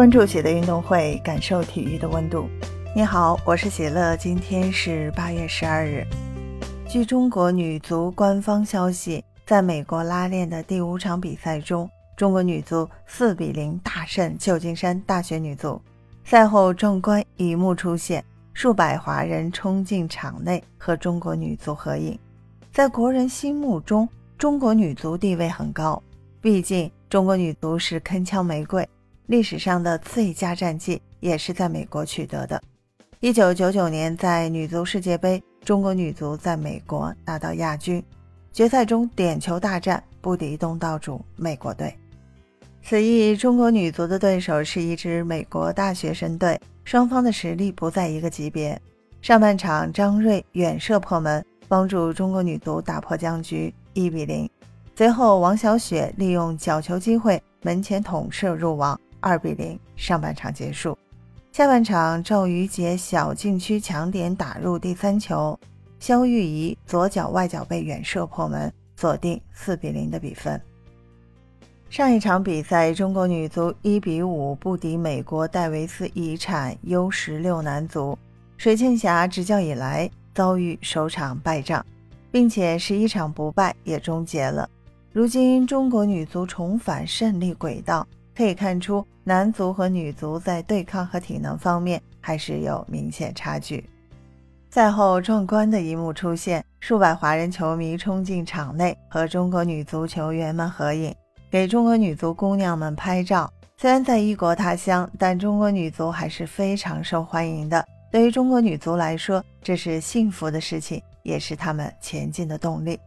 关注喜的运动会，感受体育的温度。你好，我是喜乐，今天是八月十二日。据中国女足官方消息，在美国拉练的第五场比赛中，中国女足四比零大胜旧金山大学女足。赛后，壮观一幕出现，数百华人冲进场内和中国女足合影。在国人心目中，中国女足地位很高，毕竟中国女足是铿锵玫瑰。历史上的最佳战绩也是在美国取得的。一九九九年，在女足世界杯，中国女足在美国拿到亚军，决赛中点球大战不敌东道主美国队。此役，中国女足的对手是一支美国大学生队，双方的实力不在一个级别。上半场，张睿远射破门，帮助中国女足打破僵局，一比零。随后，王晓雪利用角球机会门前捅射入网。二比零，上半场结束。下半场，赵瑜杰小禁区抢点打入第三球，肖玉怡左脚外脚背远射破门，锁定四比零的比分。上一场比赛，中国女足一比五不敌美国戴维斯遗产 U 十六男足，水庆霞执教以来遭遇首场败仗，并且十一场不败也终结了。如今，中国女足重返胜利轨道。可以看出，男足和女足在对抗和体能方面还是有明显差距。赛后，壮观的一幕出现，数百华人球迷冲进场内和中国女足球员们合影，给中国女足姑娘们拍照。虽然在异国他乡，但中国女足还是非常受欢迎的。对于中国女足来说，这是幸福的事情，也是她们前进的动力。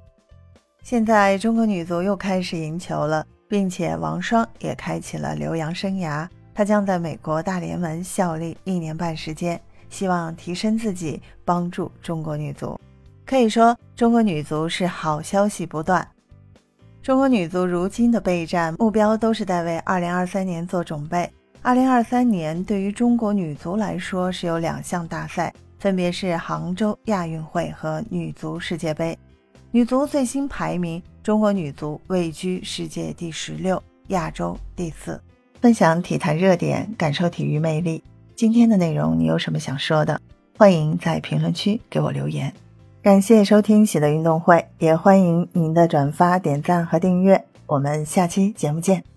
现在，中国女足又开始赢球了。并且王霜也开启了留洋生涯，他将在美国大联盟效力一年半时间，希望提升自己，帮助中国女足。可以说，中国女足是好消息不断。中国女足如今的备战目标都是在为2023年做准备。2023年对于中国女足来说是有两项大赛，分别是杭州亚运会和女足世界杯。女足最新排名，中国女足位居世界第十六，亚洲第四。分享体坛热点，感受体育魅力。今天的内容你有什么想说的？欢迎在评论区给我留言。感谢收听喜乐运动会，也欢迎您的转发、点赞和订阅。我们下期节目见。